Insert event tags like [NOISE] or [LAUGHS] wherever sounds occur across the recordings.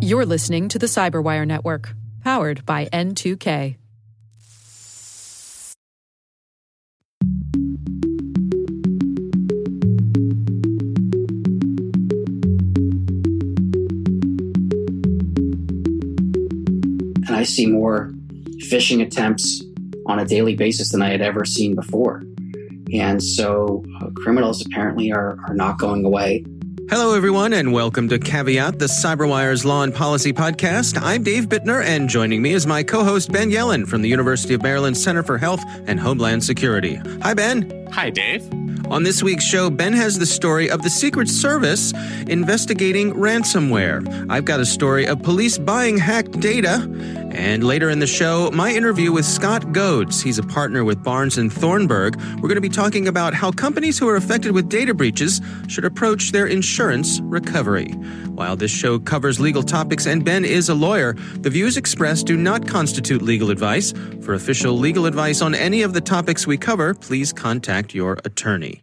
You're listening to the Cyberwire Network, powered by N2K. And I see more phishing attempts on a daily basis than I had ever seen before. And so uh, criminals apparently are, are not going away. Hello, everyone, and welcome to Caveat, the Cyberwire's Law and Policy podcast. I'm Dave Bittner, and joining me is my co host, Ben Yelin from the University of Maryland Center for Health and Homeland Security. Hi, Ben. Hi, Dave. On this week's show, Ben has the story of the Secret Service investigating ransomware. I've got a story of police buying hacked data. And later in the show, my interview with Scott Godes. He's a partner with Barnes and Thornburg. We're going to be talking about how companies who are affected with data breaches should approach their insurance recovery. While this show covers legal topics and Ben is a lawyer, the views expressed do not constitute legal advice. For official legal advice on any of the topics we cover, please contact your attorney.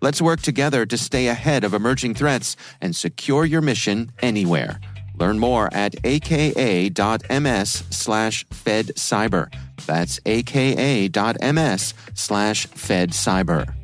Let's work together to stay ahead of emerging threats and secure your mission anywhere. Learn more at aka.ms slash fedcyber. That's aka.ms slash fedcyber.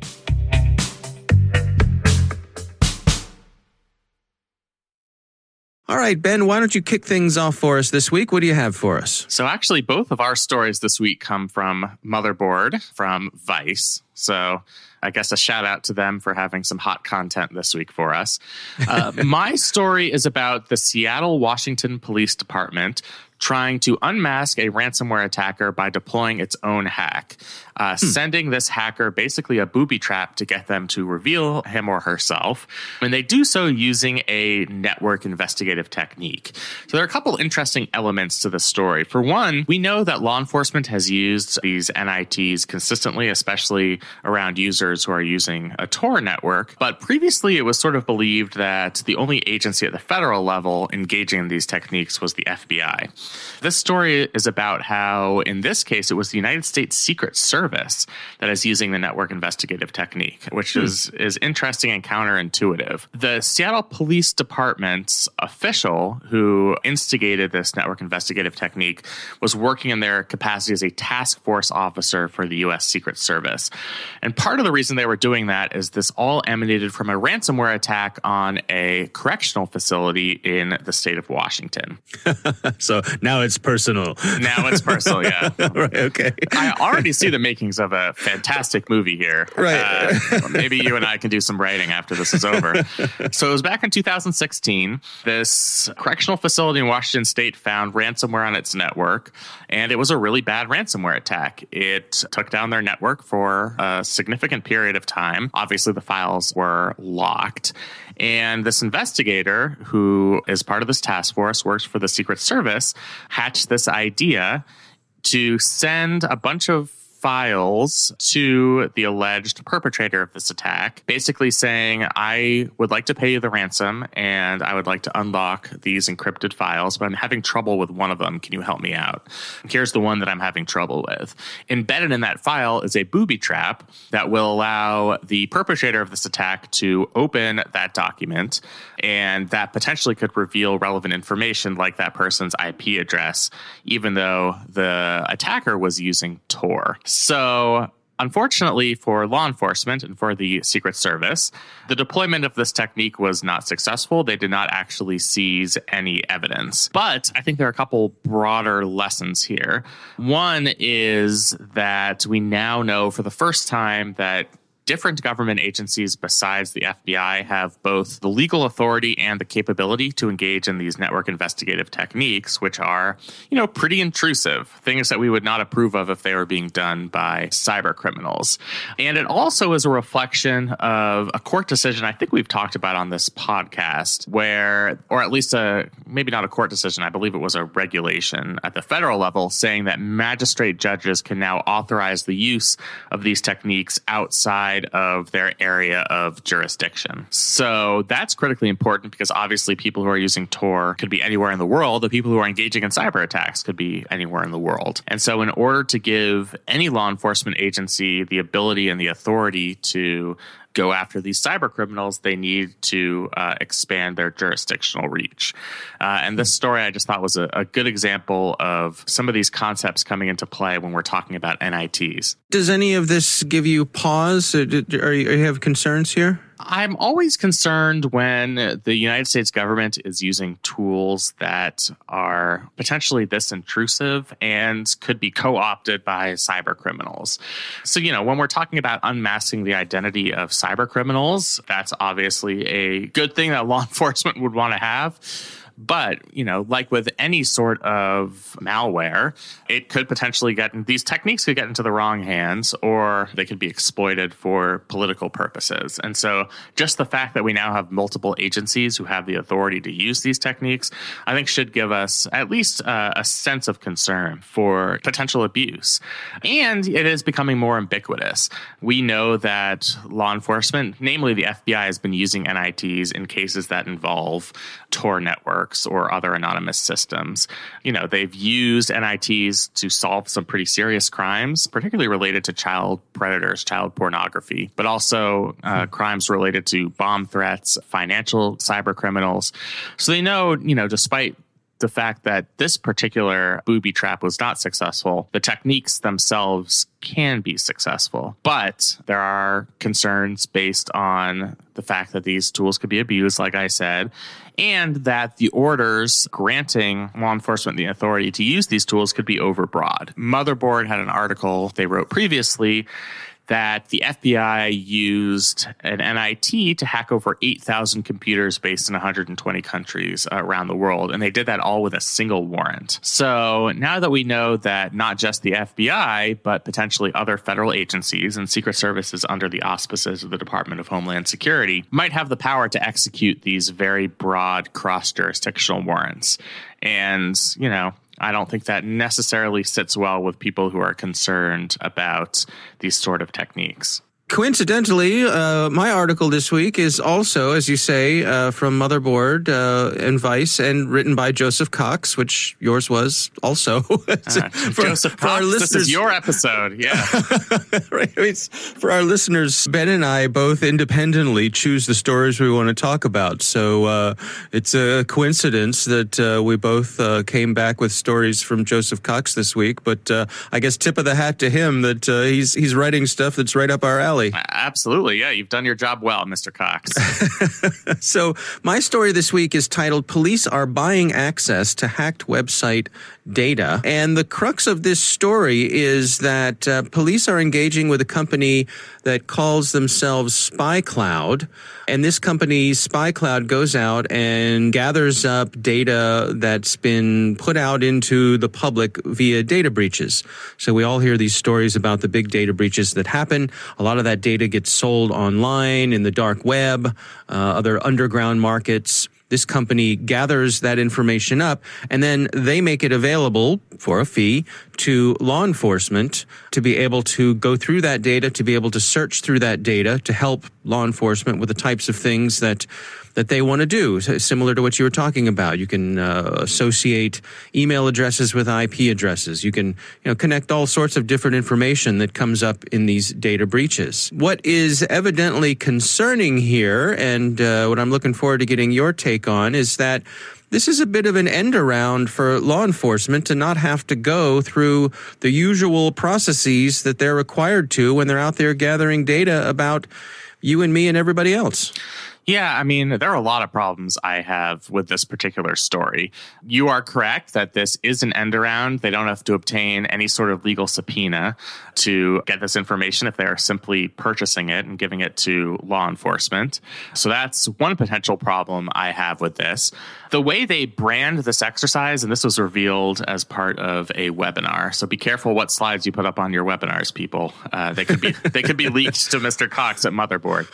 All right, Ben, why don't you kick things off for us this week? What do you have for us? So, actually, both of our stories this week come from Motherboard from Vice. So, I guess a shout out to them for having some hot content this week for us. Uh, [LAUGHS] my story is about the Seattle, Washington Police Department trying to unmask a ransomware attacker by deploying its own hack, uh, hmm. sending this hacker basically a booby trap to get them to reveal him or herself. And they do so using a network investigative technique. So there are a couple interesting elements to the story. For one, we know that law enforcement has used these NITs consistently, especially around users who are using a Tor network. But previously, it was sort of believed that the only agency at the federal level engaging in these techniques was the FBI. This story is about how, in this case, it was the United States Secret Service that is using the network investigative technique, which hmm. is, is interesting and counterintuitive. The Seattle Police Department's official who instigated this network investigative technique was working in their capacity as a task force officer for the U.S. Secret Service. And part of the reason they were doing that is this all emanated from a ransomware attack on a correctional facility in the state of Washington. [LAUGHS] so now it's personal. Now it's personal, yeah. [LAUGHS] right, okay. I already see the makings of a fantastic movie here. Right. Uh, maybe you and I can do some writing after this is over. [LAUGHS] so it was back in 2016. This correctional facility in Washington state found ransomware on its network, and it was a really bad ransomware attack. It took down their network for a significant period of time. Obviously, the files were locked. And this investigator, who is part of this task force, works for the Secret Service, hatched this idea to send a bunch of files to the alleged perpetrator of this attack, basically saying, I would like to pay you the ransom and I would like to unlock these encrypted files, but I'm having trouble with one of them. Can you help me out? Here's the one that I'm having trouble with. Embedded in that file is a booby trap that will allow the perpetrator of this attack to open that document, and that potentially could reveal relevant information like that person's IP address, even though the attacker was using Tor. So, unfortunately for law enforcement and for the Secret Service, the deployment of this technique was not successful. They did not actually seize any evidence. But I think there are a couple broader lessons here. One is that we now know for the first time that different government agencies besides the FBI have both the legal authority and the capability to engage in these network investigative techniques, which are, you know, pretty intrusive, things that we would not approve of if they were being done by cyber criminals. And it also is a reflection of a court decision I think we've talked about on this podcast, where, or at least a maybe not a court decision, I believe it was a regulation at the federal level saying that magistrate judges can now authorize the use of these techniques outside of their area of jurisdiction. So that's critically important because obviously people who are using Tor could be anywhere in the world. The people who are engaging in cyber attacks could be anywhere in the world. And so, in order to give any law enforcement agency the ability and the authority to go after these cyber criminals, they need to uh, expand their jurisdictional reach. Uh, and this story I just thought was a, a, good example of some of these concepts coming into play when we're talking about NITs. Does any of this give you pause? Are you, are you have concerns here? I'm always concerned when the United States government is using tools that are potentially this intrusive and could be co opted by cyber criminals. So, you know, when we're talking about unmasking the identity of cyber criminals, that's obviously a good thing that law [LAUGHS] enforcement would want to have. But, you know, like with any sort of malware, it could potentially get these techniques could get into the wrong hands or they could be exploited for political purposes. And so just the fact that we now have multiple agencies who have the authority to use these techniques, I think should give us at least uh, a sense of concern for potential abuse. And it is becoming more ubiquitous. We know that law enforcement, namely the FBI, has been using NITs in cases that involve Tor networks or other anonymous systems. You know, they've used NITs to solve some pretty serious crimes, particularly related to child predators, child pornography, but also uh, crimes related to bomb threats, financial cyber criminals. So they know, you know, despite the fact that this particular booby trap was not successful, the techniques themselves can be successful. But there are concerns based on the fact that these tools could be abused, like I said, and that the orders granting law enforcement the authority to use these tools could be overbroad. Motherboard had an article they wrote previously that the FBI used an NIT to hack over 8,000 computers based in 120 countries around the world. And they did that all with a single warrant. So now that we know that not just the FBI, but potentially other federal agencies and secret services under the auspices of the Department of Homeland Security might have the power to execute these very broad cross jurisdictional warrants. And, you know, I don't think that necessarily sits well with people who are concerned about these sort of techniques. Coincidentally, uh, my article this week is also, as you say, uh, from Motherboard uh, and Vice, and written by Joseph Cox, which yours was also. [LAUGHS] For, Joseph for Cox, our listeners, this is your episode, [LAUGHS] yeah. right. I mean, for our listeners, Ben and I both independently choose the stories we want to talk about. So uh, it's a coincidence that uh, we both uh, came back with stories from Joseph Cox this week. But I guess tip of the hat to him that he's he's writing stuff that's right up our alley. Absolutely. Yeah, you've done your job well, Mr. Cox. [LAUGHS] [LAUGHS] so, my story this week is titled Police Are Buying Access to Hacked Website Data. And the crux of this story is that uh, police are engaging with a company that calls themselves SpyCloud. And this company, SpyCloud, goes out and gathers up data that's been put out into the public via data breaches. So we all hear these stories about the big data breaches that happen. A lot of that data gets sold online in the dark web, uh, other underground markets. This company gathers that information up and then they make it available for a fee to law enforcement to be able to go through that data, to be able to search through that data to help law enforcement with the types of things that that they want to do, similar to what you were talking about. You can uh, associate email addresses with IP addresses. You can you know connect all sorts of different information that comes up in these data breaches. What is evidently concerning here, and uh, what I'm looking forward to getting your take on, is that this is a bit of an end around for law enforcement to not have to go through the usual processes that they're required to when they're out there gathering data about you and me and everybody else. Yeah, I mean, there are a lot of problems I have with this particular story. You are correct that this is an end around. They don't have to obtain any sort of legal subpoena to get this information if they are simply purchasing it and giving it to law enforcement. So that's one potential problem I have with this. The way they brand this exercise, and this was revealed as part of a webinar. So be careful what slides you put up on your webinars, people. Uh, they could be they could be [LAUGHS] leaked to Mr. Cox at Motherboard.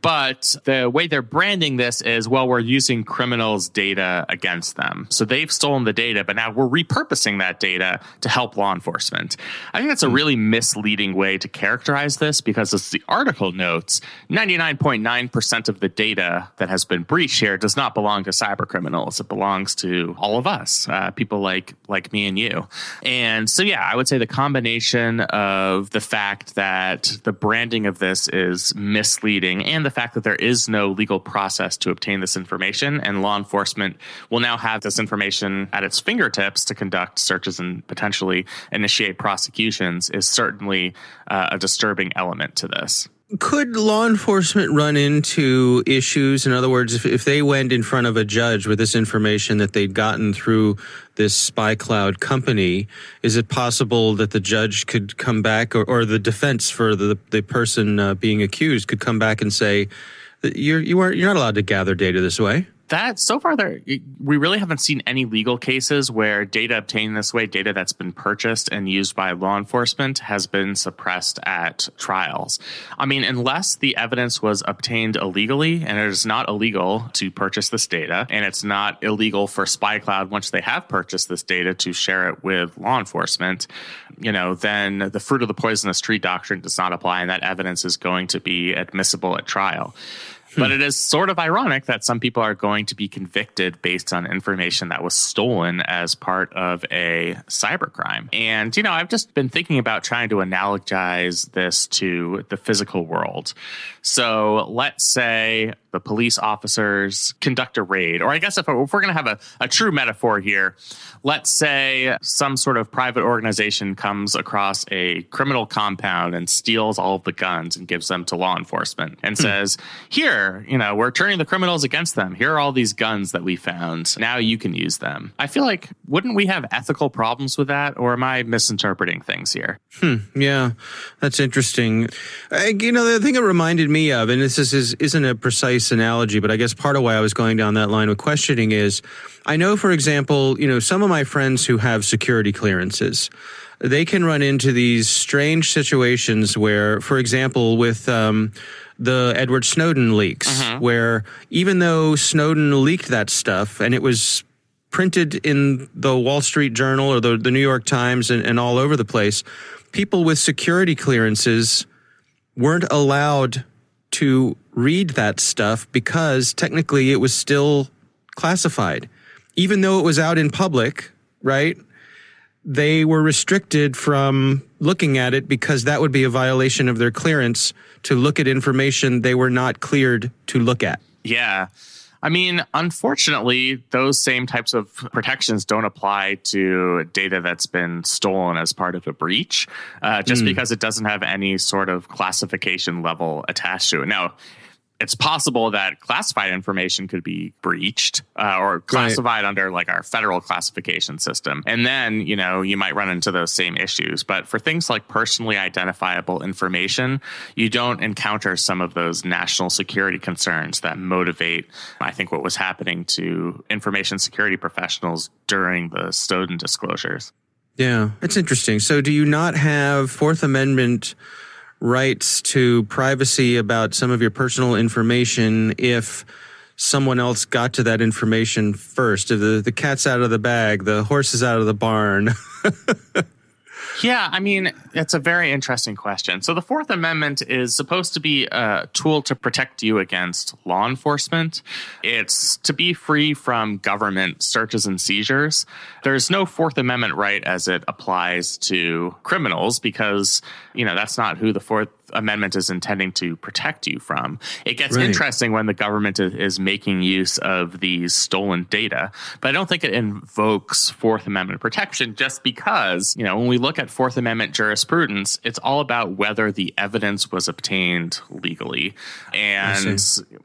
but the way they're branding this is well, we're using criminals' data against them. So they've stolen the data, but now we're repurposing that data to help law enforcement. I think that's a really misleading way to characterize this because, as the article notes, 99.9% of the data that has been breached here does not belong to cyber criminals. It belongs to all of us, uh, people like like me and you. And so, yeah, I would say the combination of the fact that the branding of this is misleading and the fact that there is no legal process to obtain this information, and law enforcement will now have this information at its fingertips to conduct searches and potentially initiate prosecutions, is certainly uh, a disturbing element to this could law enforcement run into issues? In other words, if, if they went in front of a judge with this information that they'd gotten through this SpyCloud company, is it possible that the judge could come back or, or the defense for the, the person uh, being accused could come back and say, you're, you are, you're not allowed to gather data this way? that so far there we really haven't seen any legal cases where data obtained this way data that's been purchased and used by law enforcement has been suppressed at trials i mean unless the evidence was obtained illegally and it is not illegal to purchase this data and it's not illegal for spycloud once they have purchased this data to share it with law enforcement you know then the fruit of the poisonous tree doctrine does not apply and that evidence is going to be admissible at trial but hmm. it is sort of ironic that some people are going to be convicted based on information that was stolen as part of a cybercrime. And, you know, I've just been thinking about trying to analogize this to the physical world. So let's say the police officers conduct a raid, or I guess if, if we're going to have a, a true metaphor here, let's say some sort of private organization comes across a criminal compound and steals all of the guns and gives them to law enforcement and hmm. says, Here, you know, we're turning the criminals against them. Here are all these guns that we found. Now you can use them. I feel like, wouldn't we have ethical problems with that? Or am I misinterpreting things here? Hmm, yeah, that's interesting. I, you know, the thing it reminded me of, and this is, isn't a precise analogy, but I guess part of why I was going down that line with questioning is I know, for example, you know, some of my friends who have security clearances, they can run into these strange situations where, for example, with, um, the Edward Snowden leaks, uh-huh. where even though Snowden leaked that stuff and it was printed in the Wall Street Journal or the, the New York Times and, and all over the place, people with security clearances weren't allowed to read that stuff because technically it was still classified. Even though it was out in public, right? They were restricted from looking at it because that would be a violation of their clearance to look at information they were not cleared to look at. Yeah. I mean, unfortunately, those same types of protections don't apply to data that's been stolen as part of a breach, uh, just mm. because it doesn't have any sort of classification level attached to it. Now, it's possible that classified information could be breached uh, or classified right. under like our federal classification system. And then, you know, you might run into those same issues. But for things like personally identifiable information, you don't encounter some of those national security concerns that motivate, I think, what was happening to information security professionals during the Snowden disclosures. Yeah, it's interesting. So, do you not have Fourth Amendment? Rights to privacy about some of your personal information if someone else got to that information first. If the, the cat's out of the bag, the horse is out of the barn. [LAUGHS] Yeah, I mean, it's a very interesting question. So, the Fourth Amendment is supposed to be a tool to protect you against law enforcement. It's to be free from government searches and seizures. There's no Fourth Amendment right as it applies to criminals because you know, that's not who the Fourth Amendment is intending to protect you from. It gets Right. interesting when the government is, is making use of these stolen data, but I don't think it invokes Fourth Amendment protection just because, you know, when we look at Fourth Amendment jurisprudence, it's all about whether the evidence was obtained legally. And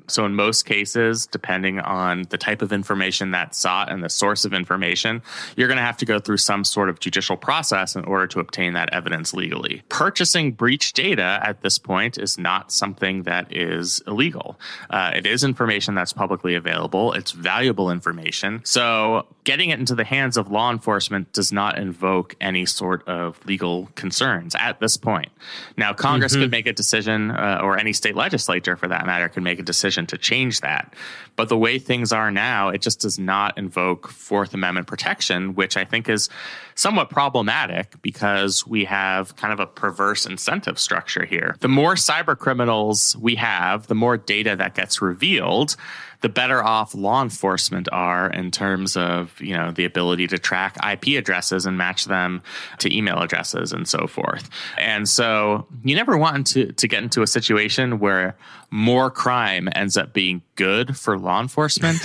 so in most cases, depending on the type of information that's sought and the source of information, you're going to have to go through some sort of judicial process in order to obtain that evidence legally. Purchasing breach data at this point is not something that is illegal. Uh, it is information that's publicly available. It's valuable information. So getting it into the hands of law enforcement does not invoke any sort of legal concerns at this point. Now, Congress could make a decision, uh, or any state legislature for that matter, could make a decision to change that. But the way things are now, it just does not invoke Fourth Amendment protection, which I think is somewhat problematic because we have kind of a perverse incentive structure here. The more cyber criminals we have, the more data that gets revealed, the better off law enforcement are in terms of you know the ability to track IP addresses and match them to email addresses and so forth. And so you never want to to get into a situation where more crime ends up being good for law enforcement,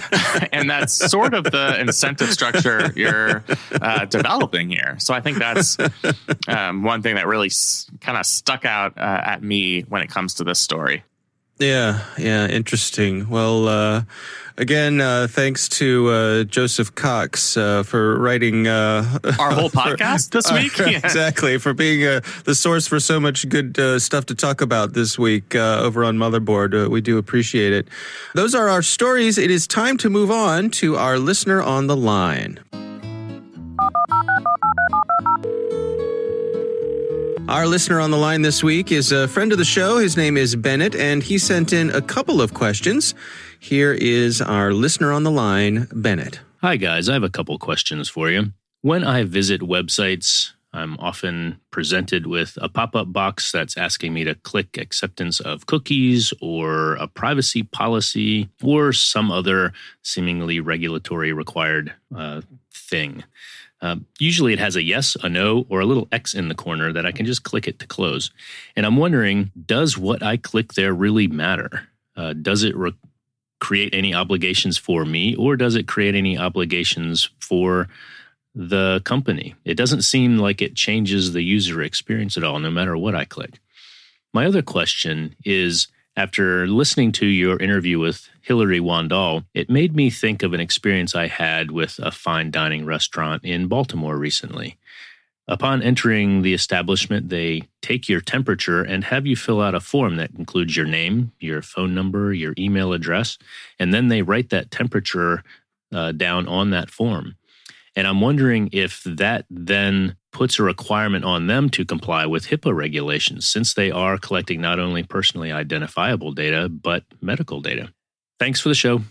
[LAUGHS] and that's sort of the incentive structure you're uh, developing here. So I think that's um, one thing that really s- kind of stuck out uh, at me when it comes to this story. Yeah, yeah, interesting. Well, uh, again, uh, thanks to uh, Joseph Cox uh, for writing uh, [LAUGHS] Our whole podcast this [LAUGHS] week? Yeah. [LAUGHS] exactly, for being uh, the source for so much good uh, stuff to talk about this week uh, over on Motherboard. Uh, we do appreciate it. Those are our stories. It is time to move on to our listener on the line. Our listener on the line this week is a friend of the show. His name is Bennett, and he sent in a couple of questions. Here is our listener on the line, Bennett. Hi, guys. I have a couple questions for you. When I visit websites, I'm often presented with a pop up box that's asking me to click acceptance of cookies or a privacy policy or some other seemingly regulatory required uh, thing. Uh, usually it has a yes, a no, or a little X in the corner that I can just click it to close. And I'm wondering does what I click there really matter? Uh, does it re- create any obligations for me, or does it create any obligations for the company? It doesn't seem like it changes the user experience at all, no matter what I click. My other question is after listening to your interview with Hilary Wandall, it made me think of an experience I had with a fine dining restaurant in Baltimore recently. Upon entering the establishment, they take your temperature and have you fill out a form that includes your name, your phone number, your email address, and then they write that temperature uh, down on that form. And I'm wondering if that then puts a requirement on them to comply with HIPAA regulations, since they are collecting not only personally identifiable data, but medical data. Thanks for the show.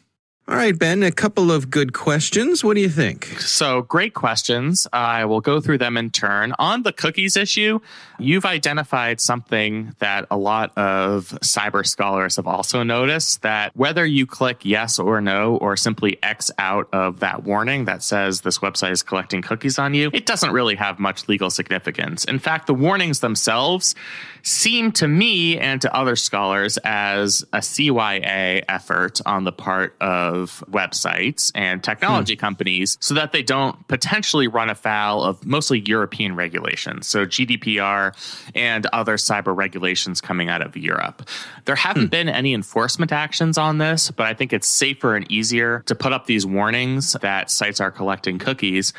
All right, Ben, a couple of good questions. What do you think? So, great questions. I will go through them in turn. On the cookies issue, you've identified something that a lot of cyber scholars have also noticed that whether you click yes or no, or simply X out of that warning that says this website is collecting cookies on you, it doesn't really have much legal significance. In fact, the warnings themselves seem to me and to other scholars as a CYA effort on the part of websites and technology hmm. companies so that they don't potentially run afoul of mostly European regulations. So GDPR and other cyber regulations coming out of Europe. There haven't hmm. been any enforcement actions on this, but I think it's safer and easier to put up these warnings that sites are collecting cookies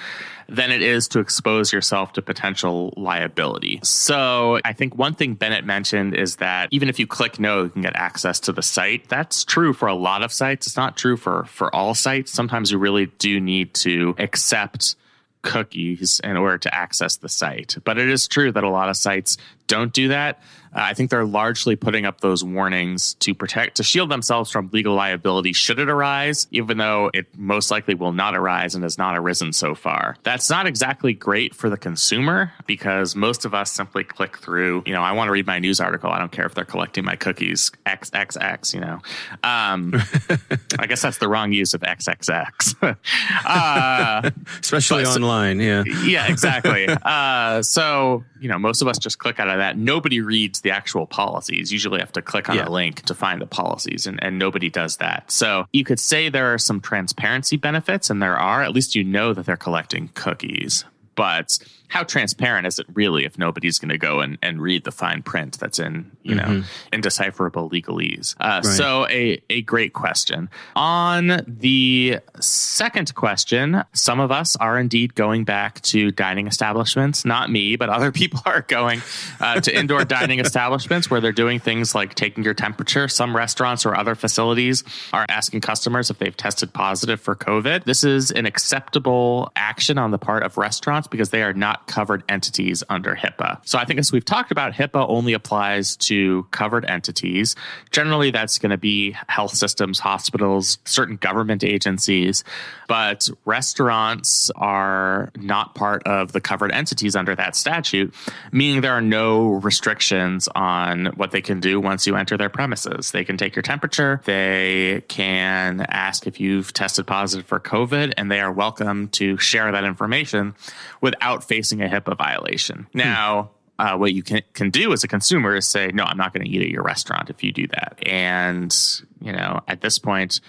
than it is to expose yourself to potential liability. So I think one thing Bennett mentioned is that even if you click no, you can get access to the site. That's true for a lot of sites. It's not true for, for all sites. Sometimes you really do need to accept cookies in order to access the site. But it is true that a lot of sites don't do that. Uh, I think they're largely putting up those warnings to protect, to shield themselves from legal liability should it arise, even though it most likely will not arise and has not arisen so far. That's not exactly great for the consumer because most of us simply click through, you know, I want to read my news article. I don't care if they're collecting my cookies, XXX, you know. Um, [LAUGHS] I guess that's the wrong use of XXX. [LAUGHS] uh, Especially online, yeah. yeah, exactly. uh, so you know, most of us just click out of that. Nobody reads the actual policies. Usually have to click on Yeah. a link to find the policies, and, and nobody does that. So you could say there are some transparency benefits, and there are. At least you know that they're collecting cookies. But how transparent is it really if nobody's going to go and, and read the fine print that's in, you know, indecipherable legalese? Uh, So a, a great question. On the second question, some of us are indeed going back to dining establishments. Not me, but other [LAUGHS] people are going uh, to indoor [LAUGHS] dining establishments where they're doing things like taking your temperature. Some restaurants or other facilities are asking customers if they've tested positive for COVID. This is an acceptable action on the part of restaurants because they are not covered entities under HIPAA. So I think as we've talked about, HIPAA only applies to covered entities. Generally, that's going to be health systems, hospitals, certain government agencies, but restaurants are not part of the covered entities under that statute, meaning there are no restrictions on what they can do once you enter their premises. They can take your temperature, they can ask if you've tested positive for COVID, and they are welcome to share that information without facing a HIPAA violation. Now, uh, what you can, can do as a consumer is say, no, I'm not going to eat at your restaurant if you do that. And, you know, at this point,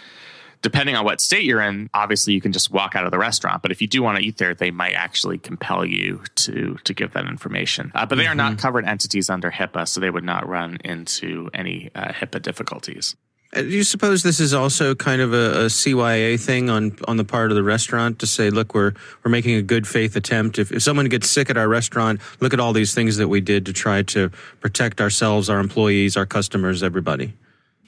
depending on what state you're in, obviously you can just walk out of the restaurant. But if you do want to eat there, they might actually compel you to to give that information. Uh, but they are not covered entities under HIPAA, so they would not run into any uh, HIPAA difficulties. Uh, Do you suppose this is also kind of a, a CYA thing on on the part of the restaurant to say, look, we're we're making a good faith attempt. If, if someone gets sick at our restaurant, look at all these things that we did to try to protect ourselves, our employees, our customers, everybody.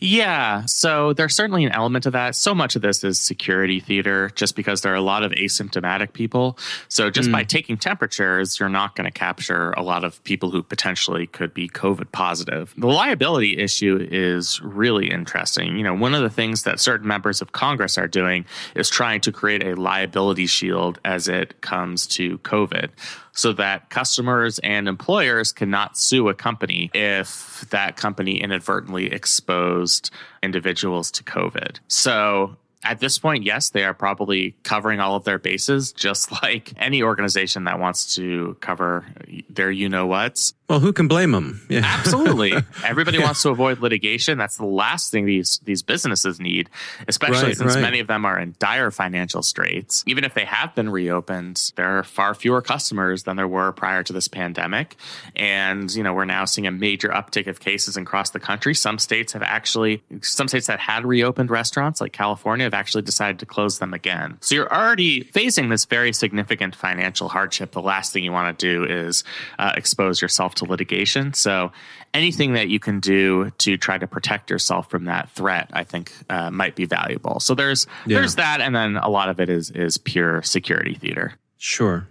Yeah, so there's certainly an element of that. So much of this is security theater, just because there are a lot of asymptomatic people. So just by hmm. taking temperatures, you're not going to capture a lot of people who potentially could be COVID positive. The liability issue is really interesting. You know, one of the things that certain members of Congress are doing is trying to create a liability shield as it comes to COVID so that customers and employers cannot sue a company if that company inadvertently exposed individuals to COVID. So at this point, yes, they are probably covering all of their bases, [LAUGHS] just like any organization that wants to cover their you know what's. Well, who can blame them? Yeah. [LAUGHS] Absolutely. Everybody wants to avoid litigation. That's the last thing these these businesses need, especially Right, since right. many of them are in dire financial straits. Even if they have been reopened, there are far fewer customers than there were prior to this pandemic. And, you know, we're now seeing a major uptick of cases across the country. Some states have actually some states that had reopened restaurants like California have actually decided to close them again. So you're already facing this very significant financial hardship. The last thing you want to do is uh, expose yourself to litigation. So anything that you can do to try to protect yourself from that threat, I think, uh, might be valuable. So there's Yeah. there's that, and then a lot of it is is pure security theater. Sure.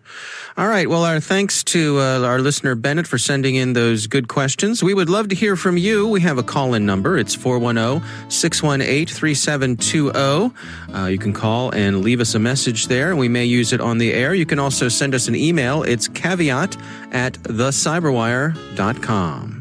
All right. Well, our thanks to uh, our listener Bennett for sending in those good questions. We would love to hear from you. We have a call in number. It's 410 618 3720. Uh, You can call and leave us a message there, and we may use it on the air. You can also send us an email. It's caveat at thecyberwire.com.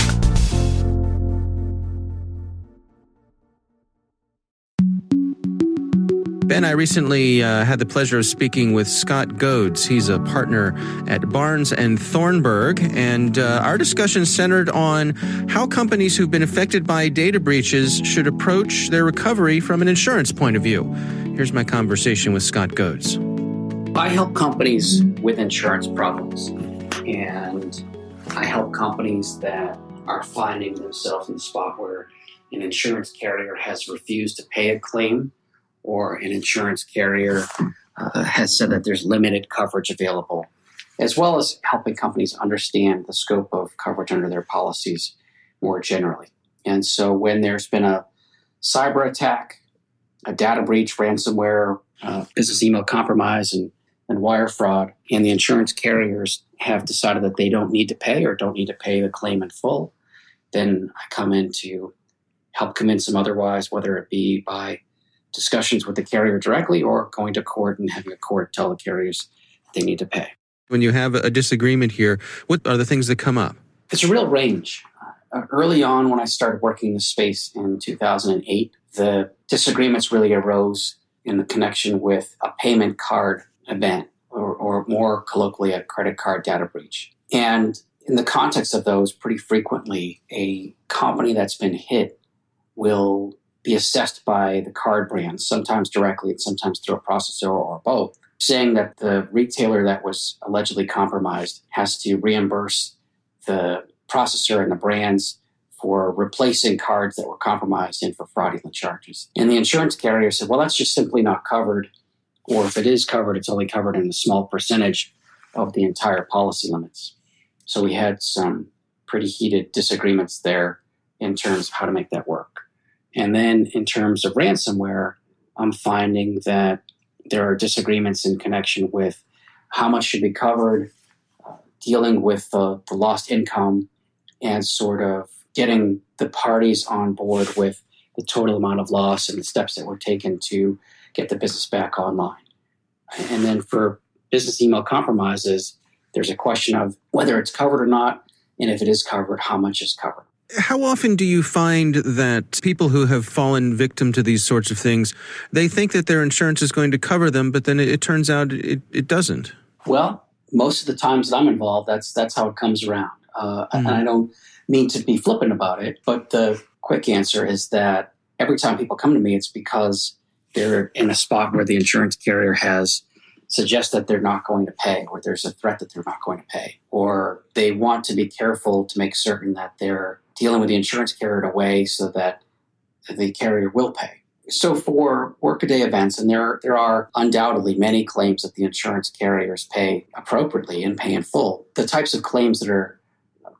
Ben, I recently uh, had the pleasure of speaking with Scott Godes. He's a partner at Barnes and Thornburg, and uh, our discussion centered on how companies who've been affected by data breaches should approach their recovery from an insurance point of view. Here's my conversation with Scott Godes. I help companies with insurance problems, and I help companies that are finding themselves in the spot where an insurance carrier has refused to pay a claim or an insurance carrier uh, has said that there's limited coverage available, as well as helping companies understand the scope of coverage under their policies more generally. And so when there's been a cyber attack, a data breach, ransomware, uh, business email compromise, and, and wire fraud, and the insurance carriers have decided that they don't need to pay or don't need to pay the claim in full, then I come in to help convince them otherwise, whether it be by discussions with the carrier directly or going to court and having a court tell the carriers they need to pay. When you have a disagreement here, what are the things that come up? It's a real range. Uh, early on, when I started working in the space in 2008, the disagreements really arose in the connection with a payment card event, or, or more colloquially, a credit card data breach. And in the context of those, pretty frequently, a company that's been hit will be assessed by the card brands, sometimes directly and sometimes through a processor or both, saying that the retailer that was allegedly compromised has to reimburse the processor and the brands for replacing cards that were compromised and for fraudulent charges. And the insurance carrier said, well, that's just simply not covered. Or if it is covered, it's only covered in a small percentage of the entire policy limits. So we had some pretty heated disagreements there in terms of how to make that work. And then in terms of ransomware, I'm finding that there are disagreements in connection with how much should be covered, dealing with the, the lost income, and sort of getting the parties on board with the total amount of loss and the steps that were taken to get the business back online. And then for business email compromises, there's a question of whether it's covered or not, and if it is covered, how much is covered. How often do you find that people who have fallen victim to these sorts of things, they think that their insurance is going to cover them, but then it, it turns out it, it doesn't? Well, most of the times that I'm involved, that's that's how it comes around. Uh, mm-hmm. And I don't mean to be flippant about it, but the quick answer is that every time people come to me, it's because they're in a spot where the insurance carrier has suggest that they're not going to pay or there's a threat that they're not going to pay or they want to be careful to make certain that they're dealing with the insurance carrier in a way so that the carrier will pay so for workaday events and there there are undoubtedly many claims that the insurance carriers pay appropriately and pay in full the types of claims that are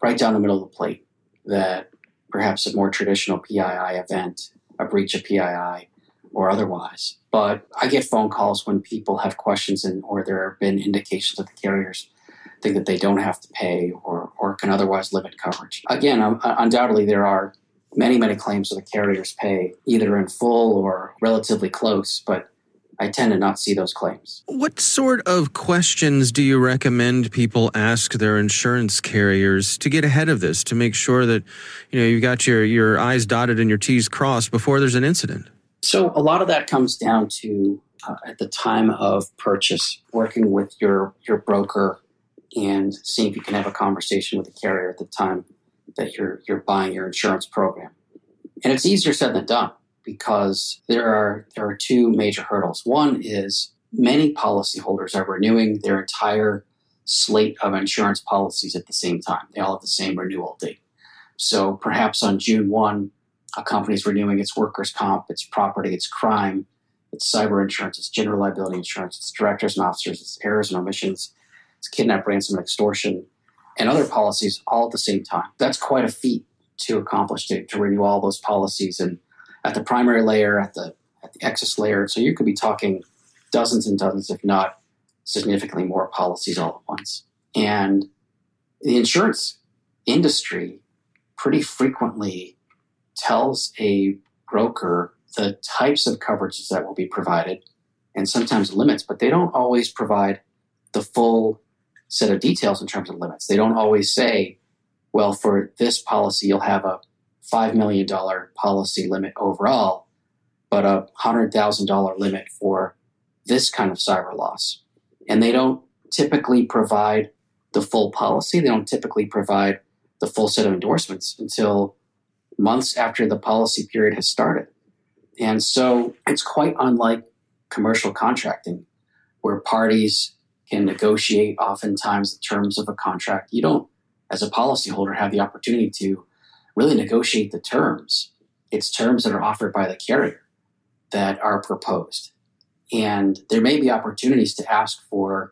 right down the middle of the plate that perhaps a more traditional PII event a breach of PII or otherwise. But I get phone calls when people have questions and or there have been indications that the carriers think that they don't have to pay or, or can otherwise limit coverage. Again, um, undoubtedly there are many, many claims that the carriers pay either in full or relatively close, but I tend to not see those claims. What sort of questions do you recommend people ask their insurance carriers to get ahead of this, to make sure that you know you've got your, your I's dotted and your T's crossed before there's an incident? So a lot of that comes down to uh, at the time of purchase, working with your your broker and seeing if you can have a conversation with the carrier at the time that you're you're buying your insurance program. And it's easier said than done because there are there are two major hurdles. One is many policyholders are renewing their entire slate of insurance policies at the same time. They all have the same renewal date. So perhaps on June 1, a company is renewing its workers' comp, its property, its crime, its cyber insurance, its general liability insurance, its directors and officers, its errors and omissions, kidnap, ransom, extortion, and other policies all at the same time. That's quite a feat to accomplish to, to renew all those policies and at the primary layer, at the at the excess layer. So you could be talking dozens and dozens, if not significantly more policies all at once. And the insurance industry pretty frequently tells a broker the types of coverages that will be provided and sometimes limits, but they don't always provide the full set of details in terms of limits. They don't always say, well, for this policy, you'll have a $5 million policy limit overall, but a $100,000 limit for this kind of cyber loss. And they don't typically provide the full policy. They don't typically provide the full set of endorsements until months after the policy period has started. And so it's quite unlike commercial contracting, where parties can negotiate oftentimes the terms of a contract. You don't, as a policyholder, have the opportunity to really negotiate the terms it's terms that are offered by the carrier that are proposed. And there may be opportunities to ask for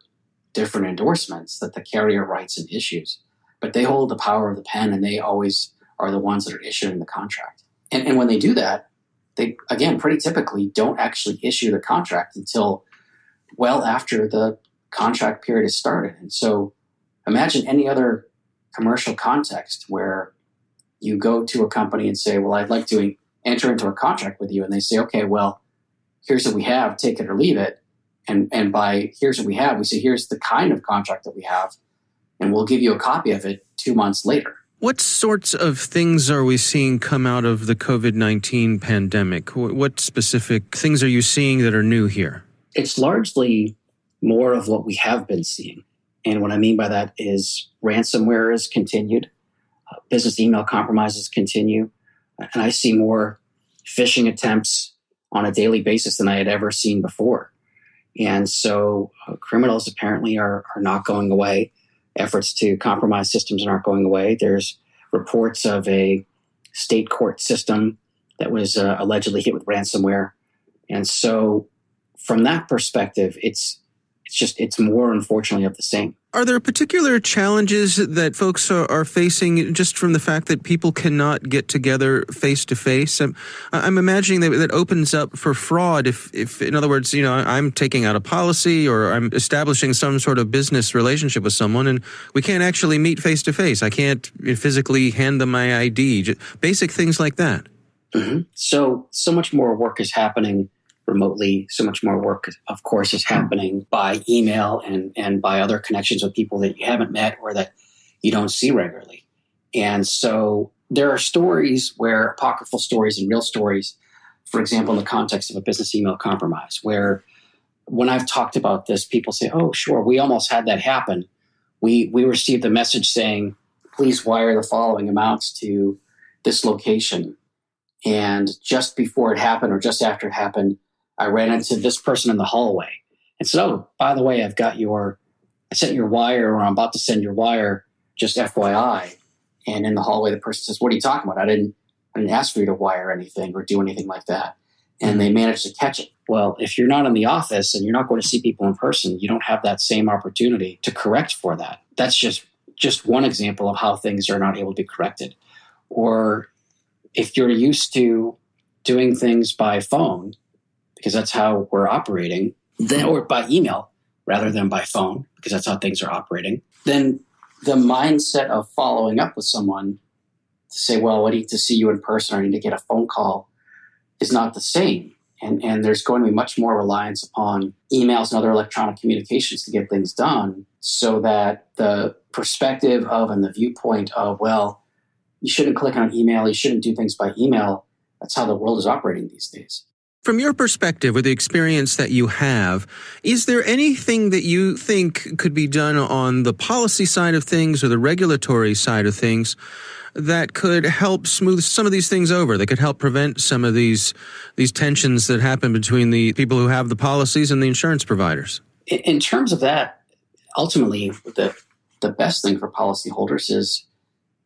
different endorsements that the carrier writes and issues, but they hold the power of the pen and they always are the ones that are issuing the contract. And, and when they do that, they, again, pretty typically don't actually issue the contract until well after the contract period is started. And so imagine any other commercial context where you go to a company and say, Well, I'd like to enter into a contract with you. And they say, Okay, well, here's what we have, take it or leave it. And, and by here's what we have, we say, Here's the kind of contract that we have, and we'll give you a copy of it two months later. What sorts of things are we seeing come out of the COVID 19 pandemic? What specific things are you seeing that are new here? It's largely more of what we have been seeing. And what I mean by that is ransomware is continued, uh, business email compromises continue, and I see more phishing attempts on a daily basis than I had ever seen before. And so uh, criminals apparently are, are not going away. Efforts to compromise systems aren't going away. There's reports of a state court system that was uh, allegedly hit with ransomware. And so from that perspective, it's it's just it's more unfortunately of the same. Are there particular challenges that folks are, facing just from the fact that people cannot get together face to face? I'm imagining that that opens up for fraud. If, if, in other words, you know, I'm taking out a policy or I'm establishing some sort of business relationship with someone, and we can't actually meet face to face. I can't physically hand them my ID. Basic things like that. Mm-hmm. So, so much more work is happening remotely. So much more work, of course, is happening by email and, and by other connections with people that you haven't met or that you don't see regularly. And so there are stories where apocryphal stories and real stories, for example, in the context of a business email compromise, where when I've talked about this, people say, oh, sure, we almost had that happen. We, we received a message saying, please wire the following amounts to this location. And just before it happened or just after it happened, I ran into this person in the hallway and said, Oh, by the way, I've got your, I sent your wire or I'm about to send your wire, just FYI. And in the hallway, the person says, What are you talking about? I didn't, I didn't ask for you to wire anything or do anything like that. And they managed to catch it. Well, if you're not in the office and you're not going to see people in person, you don't have that same opportunity to correct for that. That's just just one example of how things are not able to be corrected. Or if you're used to doing things by phone because that's how we're operating, then or by email rather than by phone because that's how things are operating, then the mindset of following up with someone to say, well, I need to see you in person or I need to get a phone call is not the same. And, and there's going to be much more reliance upon emails and other electronic communications to get things done so that the perspective of and the viewpoint of, well, you shouldn't click on email, you shouldn't do things by email. That's how the world is operating these days. From your perspective, or the experience that you have, is there anything that you think could be done on the policy side of things or the regulatory side of things that could help smooth some of these things over, that could help prevent some of these these tensions that happen between the people who have the policies and the insurance providers? In terms of that, ultimately, the the best thing for policyholders is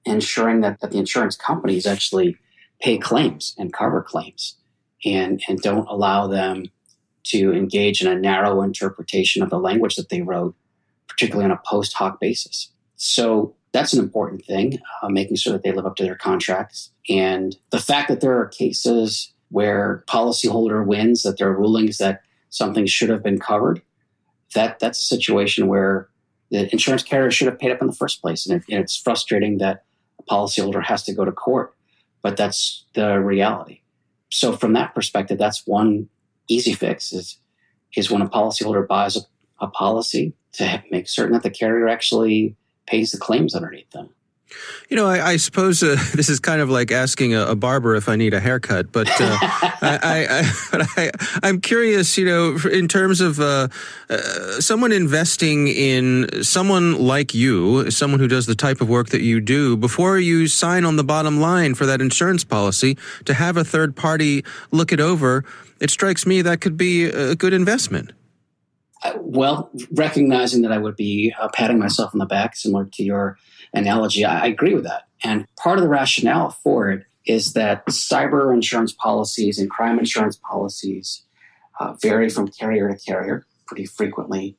ensuring that, that the insurance companies actually pay claims and cover claims and, and don't allow them to engage in a narrow interpretation of the language that they wrote, particularly on a post hoc basis. So that's an important thing, uh, making sure that they live up to their contracts. And the fact that there are cases where policyholder wins, that there are rulings that something should have been covered, that that's a situation where the insurance carrier should have paid up in the first place. And, it, and it's frustrating that a policyholder has to go to court, but that's the reality so from that perspective, that's one easy fix is is when a policyholder buys a, a policy to make certain that the carrier actually pays the claims underneath them. You know, I, I suppose uh, [LAUGHS] this is kind of like asking a, a, barber if I need a haircut, but uh, [LAUGHS] I, I, I, [LAUGHS] am curious. You know, in terms of uh, uh, someone investing in someone like you, someone who does the type of work that you do, before you sign on the bottom line for that insurance policy, to have a third party look it over, it strikes me that could be a good investment. Uh, well, recognizing that I would be uh, patting myself on the back, similar to your analogy, I, agree with that. And part of the rationale for it is that cyber insurance policies and crime insurance policies uh, vary from carrier to carrier pretty frequently.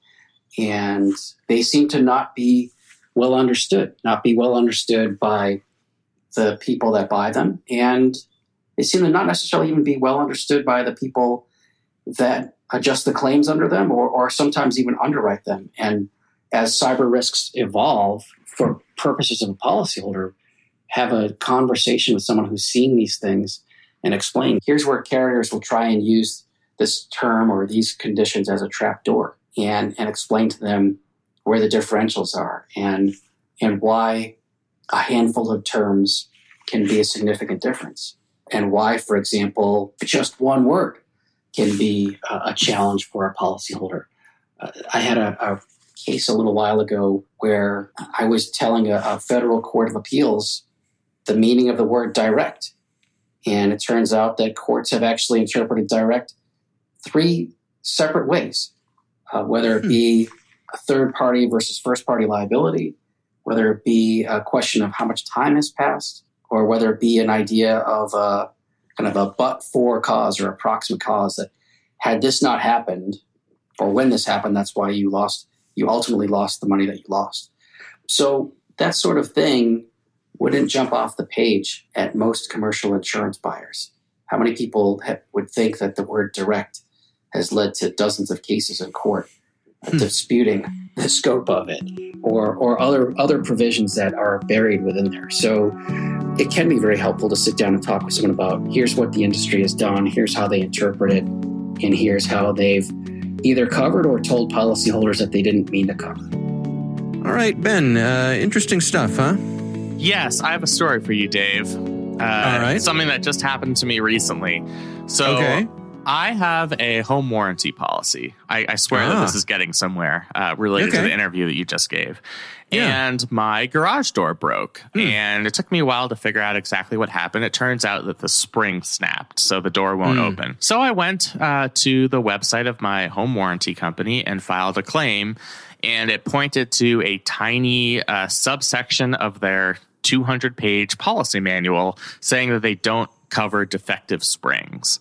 And they seem to not be well understood, not be well understood by the people that buy them. And they seem to not necessarily even be well understood by the people that adjust the claims under them or, or sometimes even underwrite them. And as cyber risks evolve for purposes of a policyholder, have a conversation with someone who's seen these things and explain here's where carriers will try and use this term or these conditions as a trapdoor and, and explain to them where the differentials are and and why a handful of terms can be a significant difference and why for example just one word can be a, a challenge for a policyholder. Uh, i had a, a, case a little while ago where i was telling a, a federal court of appeals the meaning of the word direct and it turns out that courts have actually interpreted direct three separate ways uh, whether it hmm. be a third party versus first party liability, whether it be a question of how much time has passed, or whether it be an idea of a kind of a but for cause or approximate cause that had this not happened, or when this happened, that's why you lost, you ultimately lost the money that you lost. So that sort of thing wouldn't jump off the page at most commercial insurance buyers. How many people have, would think that the word direct has led to dozens of cases in court hmm. disputing the scope of it or or other other provisions that are buried within there. So it can be very helpful to sit down and talk with someone about here's what the industry has done, here's how they interpret it, and here's how they've either covered or told policyholders that they didn't mean to cover. All right, Ben, uh, interesting stuff, huh? Yes, I have a story for you, Dave. Uh, All right. Something that just happened to me recently. So, okay. I have a home warranty policy. I, I swear ah. that this is getting somewhere uh, related okay. to the interview that you just gave. Yeah. And my garage door broke. Hmm. And it took me a while to figure out exactly what happened. It turns out that the spring snapped, so the door won't hmm. open. So I went uh, to the website of my home warranty company and filed a claim. And it pointed to a tiny uh, subsection of their 200 page policy manual saying that they don't cover defective springs.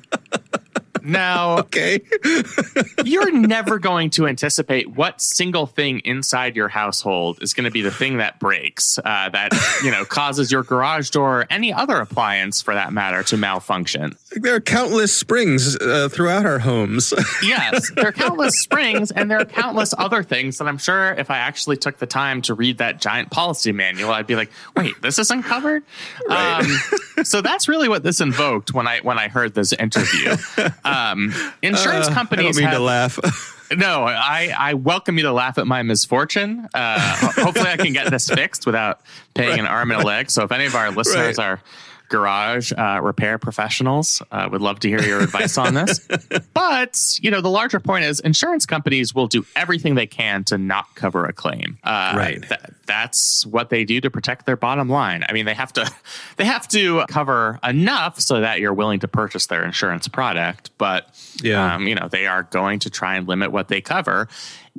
Now, [LAUGHS] okay. [LAUGHS] you're never going to anticipate what single thing inside your household is going to be the thing that breaks, uh, that you know causes your garage door, or any other appliance for that matter, to malfunction. There are countless springs uh, throughout our homes. [LAUGHS] yes, there are countless springs, and there are countless other things that I'm sure if I actually took the time to read that giant policy manual, I'd be like, "Wait, this isn't covered." Right. Um, so that's really what this invoked when I when I heard this interview. Um, [LAUGHS] insurance uh, companies. I don't mean have, to laugh. [LAUGHS] no, I, I welcome you to laugh at my misfortune. Uh, hopefully, I can get this fixed without paying right. an arm and a leg. So, if any of our [LAUGHS] listeners right. are garage uh, repair professionals. Uh, would love to hear your advice on this. [LAUGHS] But, you know, the larger point is insurance companies will do everything they can to not cover a claim. Uh, right. Th- that's what they do to protect their bottom line. I mean, they have to [LAUGHS] they have to cover enough so that you're willing to purchase their insurance product, but yeah. Um, you know, they are going to try and limit what they cover.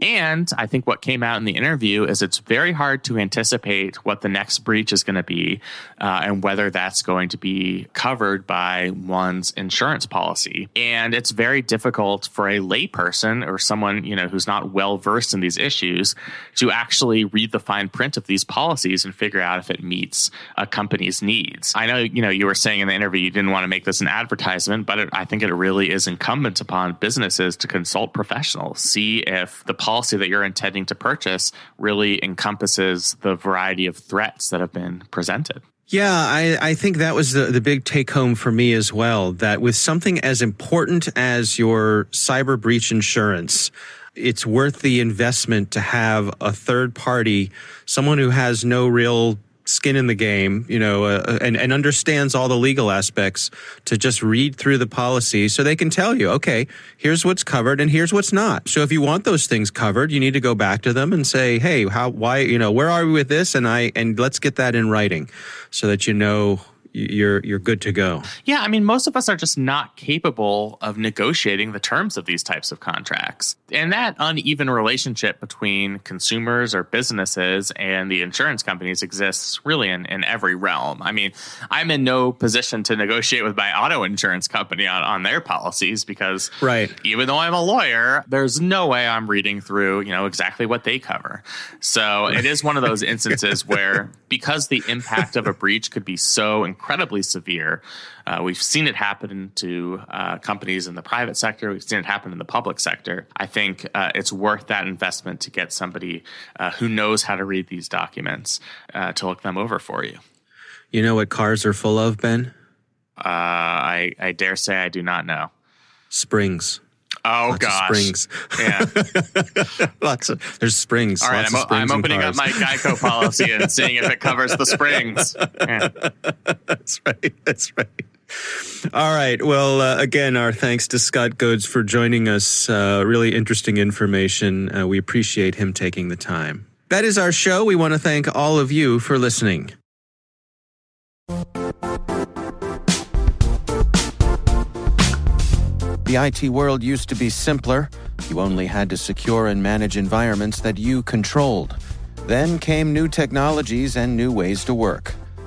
And I think what came out in the interview is it's very hard to anticipate what the next breach is going to be uh, and whether that's going to be covered by one's insurance policy. And it's very difficult for a layperson or someone you know who's not well versed in these issues to actually read the fine print of these policies and figure out if it meets a company's needs. I know you know you were saying in the interview you didn't want to make this an advertisement, but it, I think it really is incumbent upon businesses to consult professionals, see if the policy that you're intending to purchase really encompasses the variety of threats that have been presented. Yeah, I, I think that was the, the big take home for me as well. That with something as important as your cyber breach insurance, it's worth the investment to have a third party, someone who has no real skin in the game, you know, uh, and, and understands all the legal aspects to just read through the policy so they can tell you, okay, here's what's covered and here's what's not. So if you want those things covered, you need to go back to them and say, hey, how, why, you know, where are we with this? And I, and let's get that in writing so that you know you're you're good to go. Yeah, I mean most of us are just not capable of negotiating the terms of these types of contracts. And that uneven relationship between consumers or businesses and the insurance companies exists really in, in every realm. I mean, I'm in no position to negotiate with my auto insurance company on, on their policies because right. even though I'm a lawyer, there's no way I'm reading through, you know, exactly what they cover. So it is one of those [LAUGHS] instances where because the impact of a breach could be so incredibly severe, uh, we've seen it happen to uh, companies in the private sector. We've seen it happen in the public sector. I think uh, it's worth that investment to get somebody uh, who knows how to read these documents uh, to look them over for you. You know what cars are full of, Ben? Uh, I, I dare say I do not know. Springs. Oh Lots gosh, springs. Yeah. [LAUGHS] Lots of there's springs. All right, Lots I'm, of springs I'm opening up my Geico policy and seeing if it covers the [LAUGHS] springs. Yeah. That's right. That's right. All right. Well, uh, again, our thanks to Scott Godes for joining us. Uh, really interesting information. Uh, we appreciate him taking the time. That is our show. We want to thank all of you for listening. The IT world used to be simpler. You only had to secure and manage environments that you controlled. Then came new technologies and new ways to work.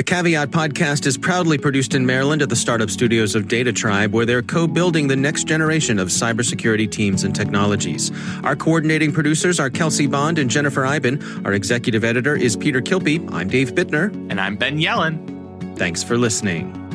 The Caveat podcast is proudly produced in Maryland at the startup studios of DataTribe, where they're co building the next generation of cybersecurity teams and technologies. Our coordinating producers are Kelsey Bond and Jennifer Eiben. Our executive editor is Peter Kilpe. I'm Dave Bittner. And I'm Ben Yelin. Thanks for listening.